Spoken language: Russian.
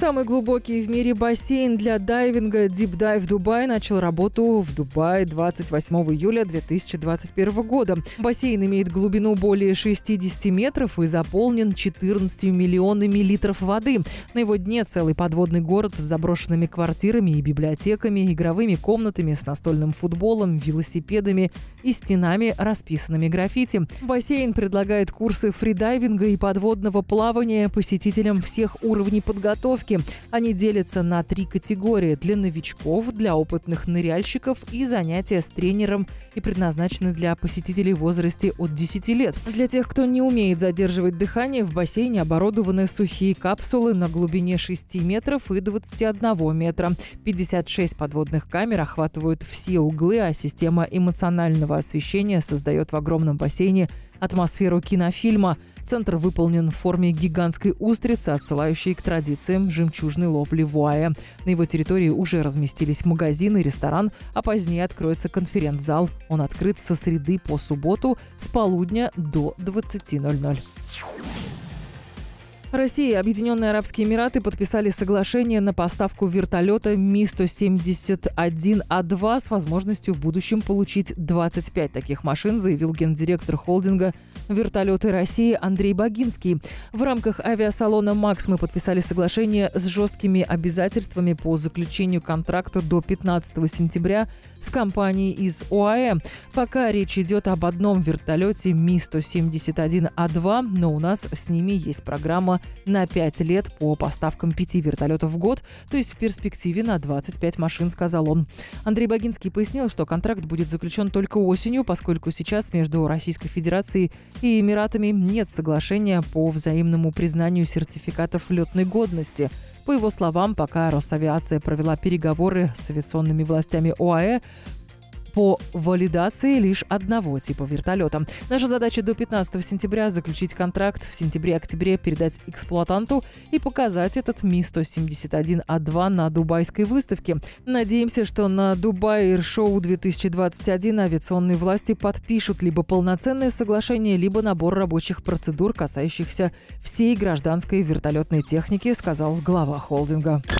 Самый глубокий в мире бассейн для дайвинга Deep Dive Дубай начал работу в Дубае 28 июля 2021 года. Бассейн имеет глубину более 60 метров и заполнен 14 миллионами литров воды. На его дне целый подводный город с заброшенными квартирами и библиотеками, игровыми комнатами с настольным футболом, велосипедами и стенами, расписанными граффити. Бассейн предлагает курсы фридайвинга и подводного плавания посетителям всех уровней подготовки тренировки. Они делятся на три категории – для новичков, для опытных ныряльщиков и занятия с тренером и предназначены для посетителей в возрасте от 10 лет. Для тех, кто не умеет задерживать дыхание, в бассейне оборудованы сухие капсулы на глубине 6 метров и 21 метра. 56 подводных камер охватывают все углы, а система эмоционального освещения создает в огромном бассейне атмосферу кинофильма. Центр выполнен в форме гигантской устрицы, отсылающей к традициям жемчужной ловли вуая. На его территории уже разместились магазины, ресторан, а позднее откроется конференц-зал. Он открыт со среды по субботу с полудня до 20.00. Россия и Объединенные Арабские Эмираты подписали соглашение на поставку вертолета Ми-171А2 с возможностью в будущем получить 25 таких машин, заявил гендиректор холдинга «Вертолеты России» Андрей Богинский. В рамках авиасалона «Макс» мы подписали соглашение с жесткими обязательствами по заключению контракта до 15 сентября с компанией из ОАЭ. Пока речь идет об одном вертолете Ми-171А2, но у нас с ними есть программа на 5 лет по поставкам 5 вертолетов в год, то есть в перспективе на 25 машин, сказал он. Андрей Богинский пояснил, что контракт будет заключен только осенью, поскольку сейчас между Российской Федерацией и Эмиратами нет соглашения по взаимному признанию сертификатов летной годности. По его словам, пока Росавиация провела переговоры с авиационными властями ОАЭ, по валидации лишь одного типа вертолета. Наша задача до 15 сентября заключить контракт, в сентябре-октябре передать эксплуатанту и показать этот Ми-171А2 на дубайской выставке. Надеемся, что на Дубай Air Show 2021 авиационные власти подпишут либо полноценное соглашение, либо набор рабочих процедур, касающихся всей гражданской вертолетной техники, сказал глава холдинга.